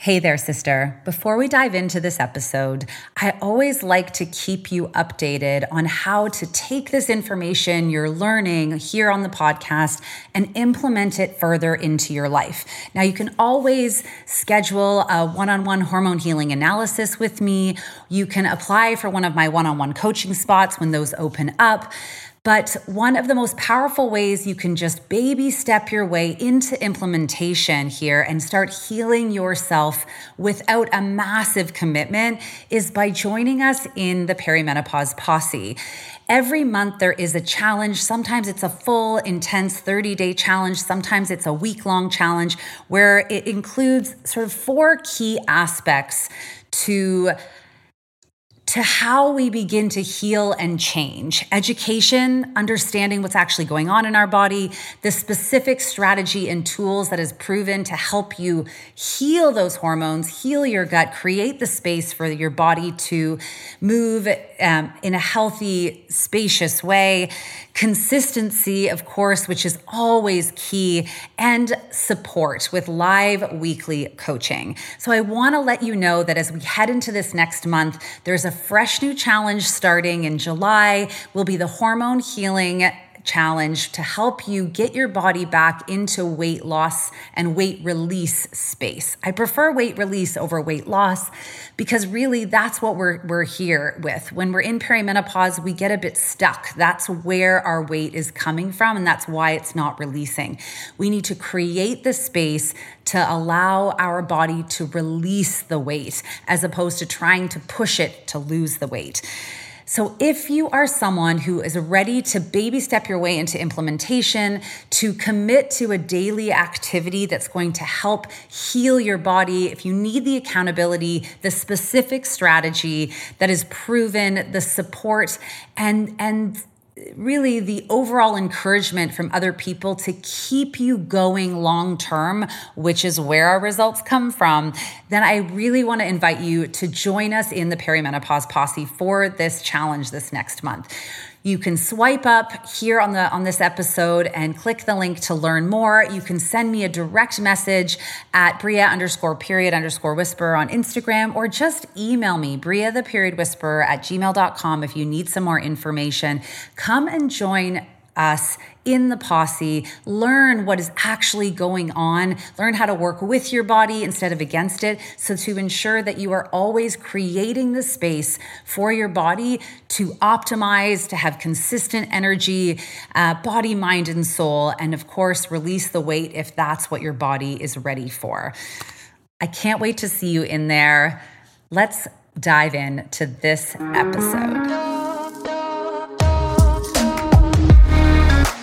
Hey there, sister. Before we dive into this episode, I always like to keep you updated on how to take this information you're learning here on the podcast and implement it further into your life. Now, you can always schedule a one on one hormone healing analysis with me. You can apply for one of my one on one coaching spots when those open up. But one of the most powerful ways you can just baby step your way into implementation here and start healing yourself without a massive commitment is by joining us in the perimenopause posse. Every month there is a challenge. Sometimes it's a full, intense 30 day challenge. Sometimes it's a week long challenge where it includes sort of four key aspects to to how we begin to heal and change. Education, understanding what's actually going on in our body, the specific strategy and tools that is proven to help you heal those hormones, heal your gut, create the space for your body to move um, in a healthy, spacious way. Consistency, of course, which is always key, and support with live weekly coaching. So I want to let you know that as we head into this next month, there's a fresh new challenge starting in July, will be the hormone healing challenge to help you get your body back into weight loss and weight release space. I prefer weight release over weight loss because really that's what we're we're here with. When we're in perimenopause, we get a bit stuck. That's where our weight is coming from and that's why it's not releasing. We need to create the space to allow our body to release the weight as opposed to trying to push it to lose the weight. So, if you are someone who is ready to baby step your way into implementation, to commit to a daily activity that's going to help heal your body, if you need the accountability, the specific strategy that is proven, the support, and, and really the overall encouragement from other people to keep you going long term, which is where our results come from, then I really want to invite you to join us in the perimenopause posse for this challenge this next month. You can swipe up here on the on this episode and click the link to learn more. You can send me a direct message at Bria underscore period underscore whisper on Instagram or just email me, Bria the period whisperer at gmail.com if you need some more information. Come and join us in the posse, learn what is actually going on, learn how to work with your body instead of against it. So, to ensure that you are always creating the space for your body to optimize, to have consistent energy, uh, body, mind, and soul, and of course, release the weight if that's what your body is ready for. I can't wait to see you in there. Let's dive in to this episode.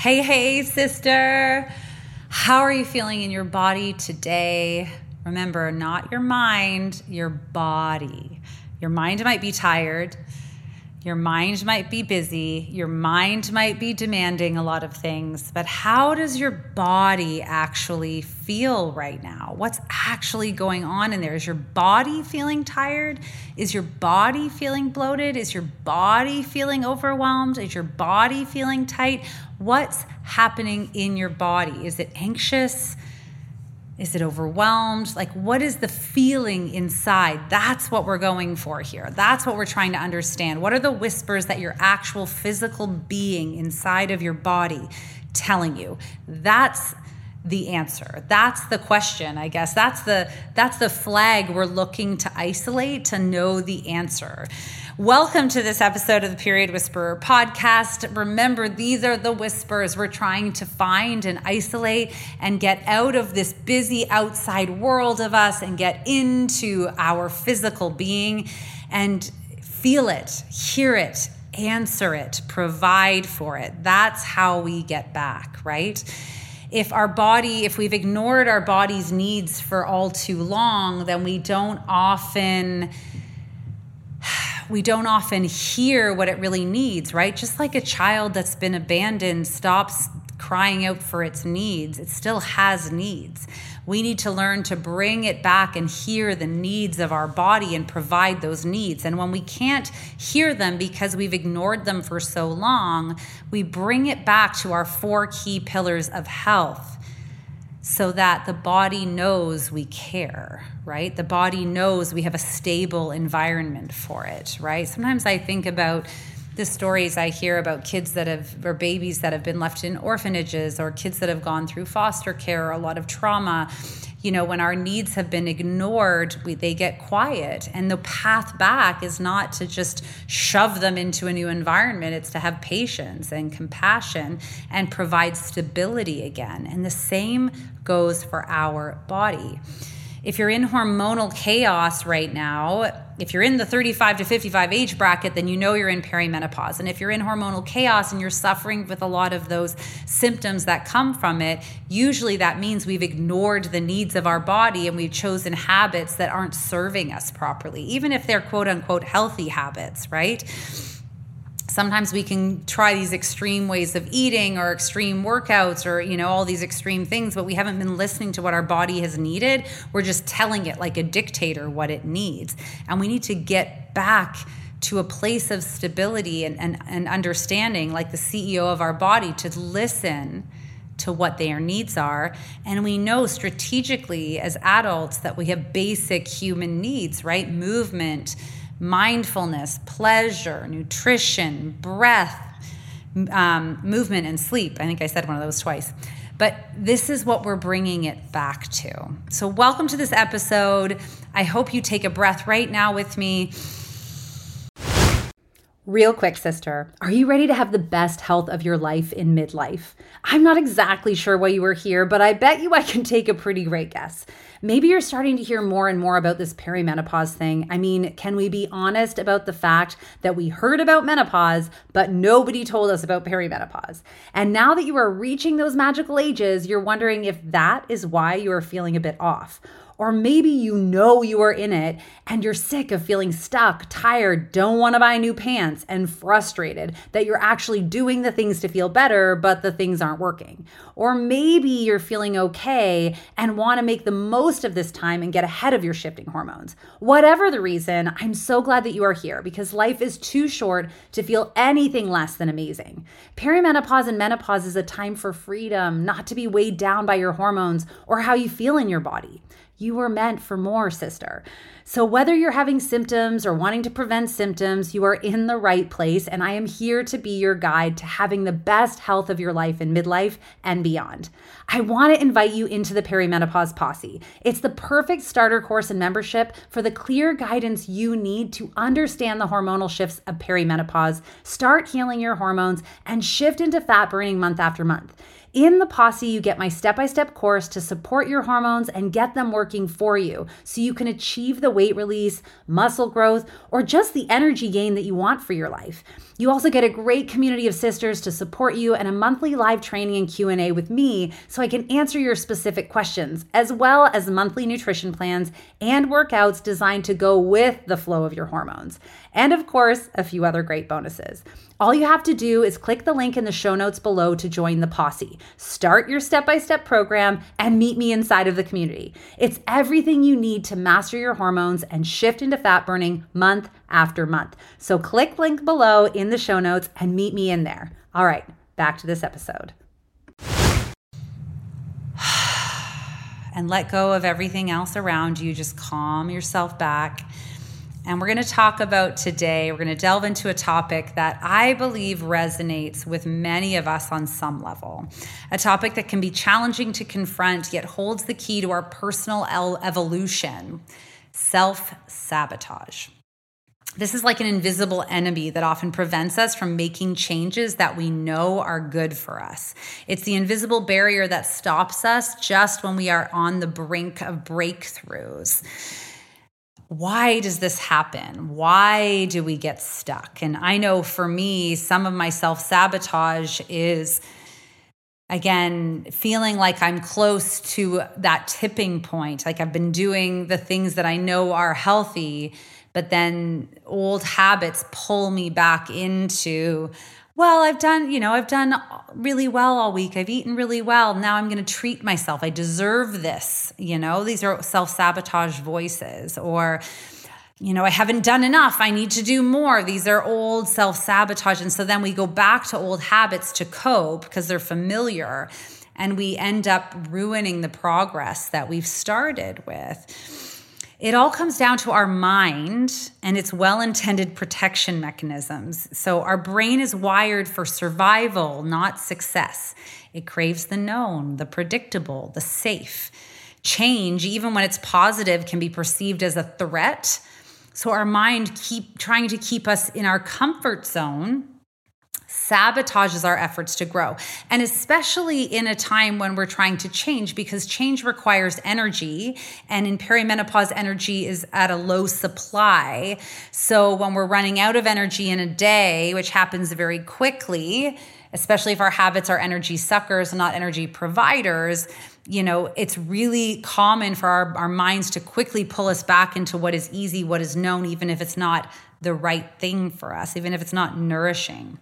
Hey, hey, sister. How are you feeling in your body today? Remember, not your mind, your body. Your mind might be tired. Your mind might be busy. Your mind might be demanding a lot of things. But how does your body actually feel right now? What's actually going on in there? Is your body feeling tired? Is your body feeling bloated? Is your body feeling overwhelmed? Is your body feeling tight? What's happening in your body? Is it anxious? Is it overwhelmed? Like, what is the feeling inside? That's what we're going for here. That's what we're trying to understand. What are the whispers that your actual physical being inside of your body telling you? That's the answer that's the question i guess that's the that's the flag we're looking to isolate to know the answer welcome to this episode of the period whisperer podcast. Remember these are the whispers we're trying to find and isolate and get out of this busy outside world of us and get into our physical being and feel it hear it answer it provide for it. That's how we get back right? If our body, if we've ignored our body's needs for all too long, then we don't often we don't often hear what it really needs, right? Just like a child that's been abandoned stops crying out for its needs, it still has needs. We need to learn to bring it back and hear the needs of our body and provide those needs. And when we can't hear them because we've ignored them for so long, we bring it back to our four key pillars of health so that the body knows we care, right? The body knows we have a stable environment for it, right? Sometimes I think about the stories I hear about kids that have, or babies that have been left in orphanages, or kids that have gone through foster care, or a lot of trauma. You know, when our needs have been ignored, we, they get quiet. And the path back is not to just shove them into a new environment, it's to have patience and compassion and provide stability again. And the same goes for our body if you're in hormonal chaos right now, if you're in the 35 to 55 age bracket, then you know you're in perimenopause. And if you're in hormonal chaos and you're suffering with a lot of those symptoms that come from it, usually that means we've ignored the needs of our body and we've chosen habits that aren't serving us properly, even if they're quote unquote healthy habits, right? Sometimes we can try these extreme ways of eating or extreme workouts or you know all these extreme things but we haven't been listening to what our body has needed we're just telling it like a dictator what it needs and we need to get back to a place of stability and, and, and understanding like the ceo of our body to listen to what their needs are. And we know strategically as adults that we have basic human needs, right? Movement, mindfulness, pleasure, nutrition, breath, um, movement, and sleep. I think I said one of those twice. But this is what we're bringing it back to. So, welcome to this episode. I hope you take a breath right now with me. Real quick, sister, are you ready to have the best health of your life in midlife? I'm not exactly sure why you are here, but I bet you I can take a pretty great guess. Maybe you're starting to hear more and more about this perimenopause thing. I mean, can we be honest about the fact that we heard about menopause, but nobody told us about perimenopause? And now that you are reaching those magical ages, you're wondering if that is why you are feeling a bit off. Or maybe you know you are in it and you're sick of feeling stuck, tired, don't want to buy new pants, and frustrated that you're actually doing the things to feel better, but the things aren't working. Or maybe you're feeling okay and want to make the most of this time and get ahead of your shifting hormones. Whatever the reason, I'm so glad that you are here because life is too short to feel anything less than amazing. Perimenopause and menopause is a time for freedom, not to be weighed down by your hormones or how you feel in your body. You were meant for more, sister. So, whether you're having symptoms or wanting to prevent symptoms, you are in the right place. And I am here to be your guide to having the best health of your life in midlife and beyond. I want to invite you into the Perimenopause Posse. It's the perfect starter course and membership for the clear guidance you need to understand the hormonal shifts of perimenopause, start healing your hormones, and shift into fat burning month after month. In the Posse, you get my step by step course to support your hormones and get them working for you so you can achieve the weight release, muscle growth, or just the energy gain that you want for your life. You also get a great community of sisters to support you and a monthly live training and Q&A with me so I can answer your specific questions, as well as monthly nutrition plans and workouts designed to go with the flow of your hormones. And of course, a few other great bonuses. All you have to do is click the link in the show notes below to join the posse. Start your step by step program and meet me inside of the community. It's everything you need to master your hormones and shift into fat burning month after month. So click link below in the show notes and meet me in there. All right, back to this episode. and let go of everything else around you. Just calm yourself back And we're going to talk about today, we're going to delve into a topic that I believe resonates with many of us on some level. A topic that can be challenging to confront, yet holds the key to our personal evolution self sabotage. This is like an invisible enemy that often prevents us from making changes that we know are good for us. It's the invisible barrier that stops us just when we are on the brink of breakthroughs. Why does this happen? Why do we get stuck? And I know for me, some of my self sabotage is again feeling like i'm close to that tipping point like i've been doing the things that i know are healthy but then old habits pull me back into well i've done you know i've done really well all week. I've eaten really well. Now i'm going to treat myself. I deserve this you know? These are self-sabotage voices or you know i haven't done enough. I need to do more. These are old self-sabotage. And so then we go back to old habits to cope because they're familiar and we end up ruining the progress that we've started with it all comes down to our mind and its well intended protection mechanisms. So, our brain is wired for survival, not success. It craves the known, the predictable, the safe. Change, even when it's positive, can be perceived as a threat. So, our mind keep trying to keep us in our comfort zone sabotages our efforts to grow. And especially in a time when we're trying to change, because change requires energy. And in perimenopause, energy is at a low supply. So when we're running out of energy in a day, which happens very quickly, especially if our habits are energy suckers, not energy providers, you know, it's really common for our, our minds to quickly pull us back into what is easy, what is known, even if it's not the right thing for us, even if it's not nourishing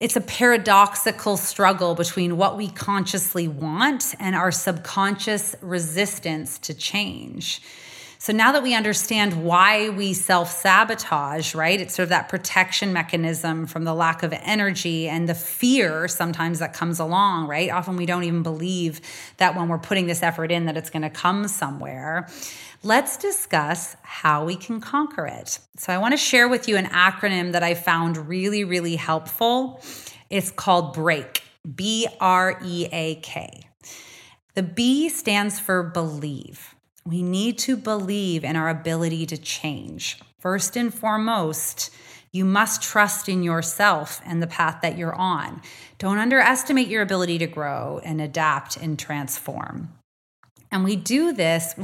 it's a paradoxical struggle between what we consciously want and our subconscious resistance to change. So now that we understand why we self sabotage, right? It's sort of that protection mechanism from the lack of energy and the fear sometimes that comes along, right? Often we don't even believe that when we're putting this effort in that it's going to come somewhere. Let's discuss how we can conquer it. So, I want to share with you an acronym that I found really, really helpful. It's called BREAK, B R E A K. The B stands for believe. We need to believe in our ability to change. First and foremost, you must trust in yourself and the path that you're on. Don't underestimate your ability to grow and adapt and transform. And we do this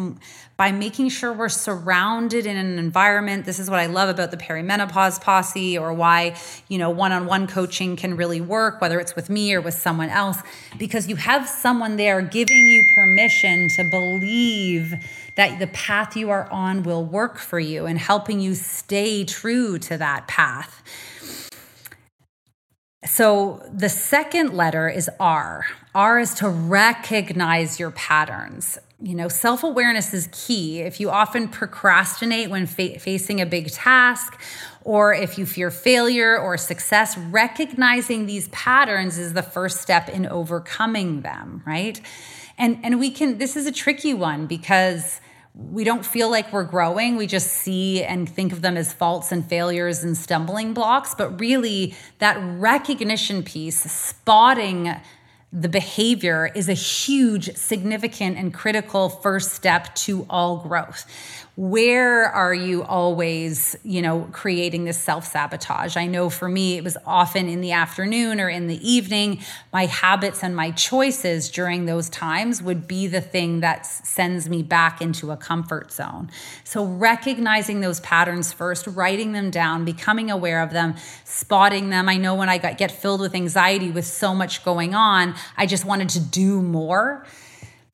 by making sure we're surrounded in an environment. This is what I love about the perimenopause posse or why, you know, one-on-one coaching can really work, whether it's with me or with someone else, because you have someone there giving you permission to believe that the path you are on will work for you and helping you stay true to that path. So the second letter is R. R is to recognize your patterns. You know, self awareness is key. If you often procrastinate when fa- facing a big task, or if you fear failure or success, recognizing these patterns is the first step in overcoming them, right? And and we can this is a tricky one because we don't feel like we're growing. We just see and think of them as faults and failures and stumbling blocks. But really, that recognition piece, spotting the behavior, is a huge, significant, and critical first step to all growth where are you always you know creating this self-sabotage? I know for me it was often in the afternoon or in the evening. My habits and my choices during those times would be the thing that sends me back into a comfort zone. So recognizing those patterns first writing them down becoming aware of them spotting them. I know when i got get filled with anxiety with so much going on i just wanted to do more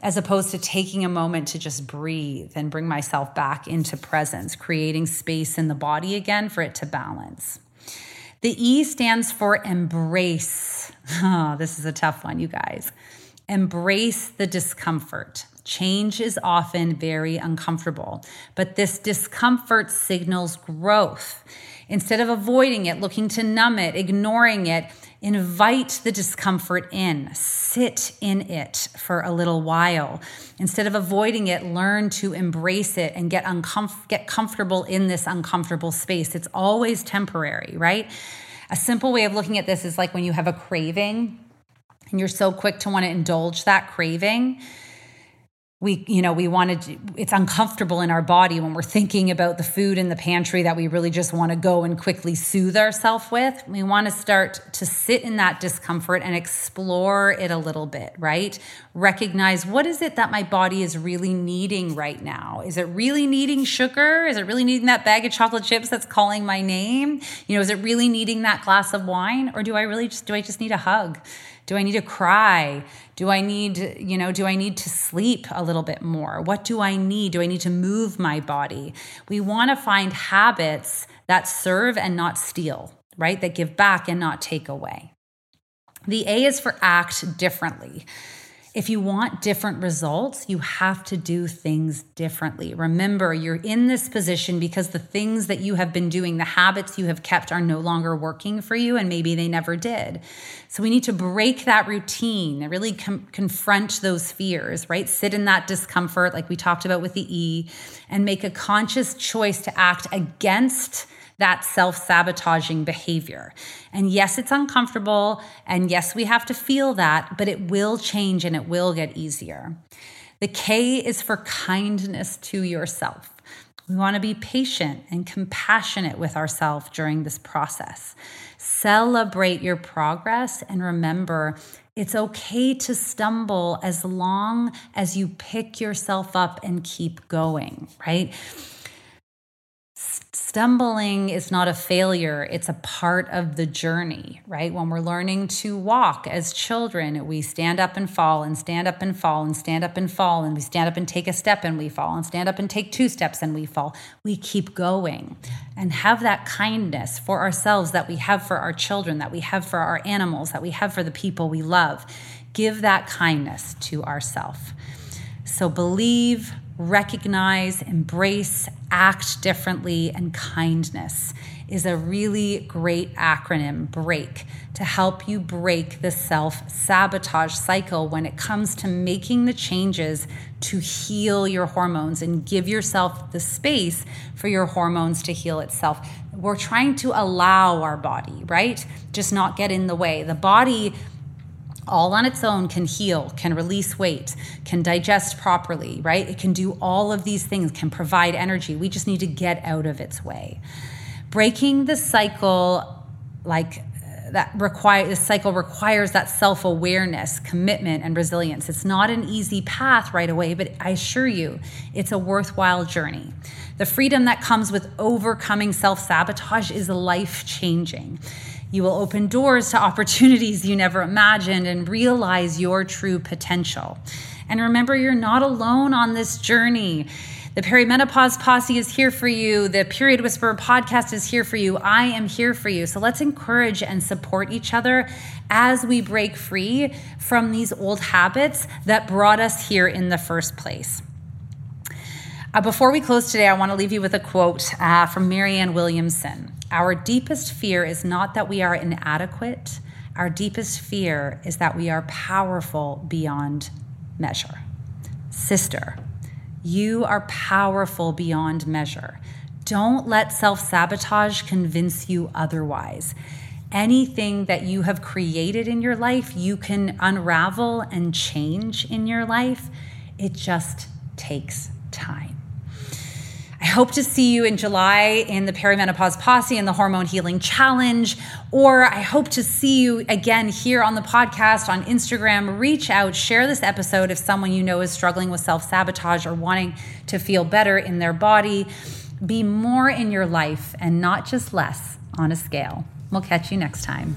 as opposed to taking a moment to just breathe and bring myself back into presence, creating space in the body again for it to balance. The E stands for embrace. Oh, this is a tough one, you guys. Embrace the discomfort. Change is often very uncomfortable, but this discomfort signals growth. Instead of avoiding it, looking to numb it, ignoring it, Invite the discomfort in, sit in it for a little while. Instead of avoiding it, learn to embrace it and get, uncomf- get comfortable in this uncomfortable space. It's always temporary, right? A simple way of looking at this is like when you have a craving and you're so quick to want to indulge that craving we you know we wanted to, it's uncomfortable in our body when we're thinking about the food in the pantry that we really just want to go and quickly soothe ourselves with. We want to start to sit in that discomfort and explore it a little bit right? Recognize what is it that my body is really needing right now? Is it really needing sugar? Is it really needing that bag of chocolate chips that's calling my name? You know is it really needing that glass of wine? Or do i really just do i just need a hug do I need to cry? Do I need, you know, do I need to sleep a little bit more? What do I need? Do I need to move my body? We want to find habits that serve and not steal, right? That give back and not take away. The A is for act differently. If you want different results, you have to do things differently. Remember, you're in this position because the things that you have been doing, the habits you have kept, are no longer working for you, and maybe they never did. So we need to break that routine and really com- confront those fears, right? Sit in that discomfort, like we talked about with the E, and make a conscious choice to act against that self sabotaging behavior. And yes, it's uncomfortable. And yes, we have to feel that, but it will change and it will get easier. The K is for kindness to yourself. We want to be patient and compassionate with ourselves during this process. Celebrate your progress and remember it's okay to stumble as long as you pick yourself up and keep going, right? Stumbling is not a failure, it's a part of the journey, right? When we're learning to walk as children, we stand up and fall and stand up and fall and stand up and fall and we stand up and take a step and we fall and stand up and take two steps and we fall. We keep going and have that kindness for ourselves that we have for our children, that we have for our animals, that we have for the people we love. Give that kindness to ourselves. So believe, recognize, embrace, act differently, and kindness is a really great acronym, BREAK, to help you break the self sabotage cycle when it comes to making the changes to heal your hormones and give yourself the space for your hormones to heal itself. We're trying to allow our body, right? Just not get in the way. The body all on its own can heal, can release weight, can digest properly, right? It can do all of these things, can provide energy. We just need to get out of its way. Breaking the cycle, like uh, that require the cycle requires that self-awareness, commitment, and resilience. It's not an easy path right away, but I assure you, it's a worthwhile journey. The freedom that comes with overcoming self-sabotage is life-changing. You will open doors to opportunities you never imagined and realize your true potential. And remember, you're not alone on this journey. The Perimenopause Posse is here for you. The Period Whisperer podcast is here for you. I am here for you. So let's encourage and support each other as we break free from these old habits that brought us here in the first place. Uh, before we close today, I want to leave you with a quote uh, from Marianne Williamson. Our deepest fear is not that we are inadequate, our deepest fear is that we are powerful beyond measure. Sister, you are powerful beyond measure. Don't let self sabotage convince you otherwise. Anything that you have created in your life, you can unravel and change in your life. It just takes time. I hope to see you in July in the Perimenopause Posse and the Hormone Healing Challenge, or I hope to see you again here on the podcast, on Instagram. Reach out, share this episode if someone you know is struggling with self sabotage or wanting to feel better in their body. Be more in your life and not just less on a scale. We'll catch you next time.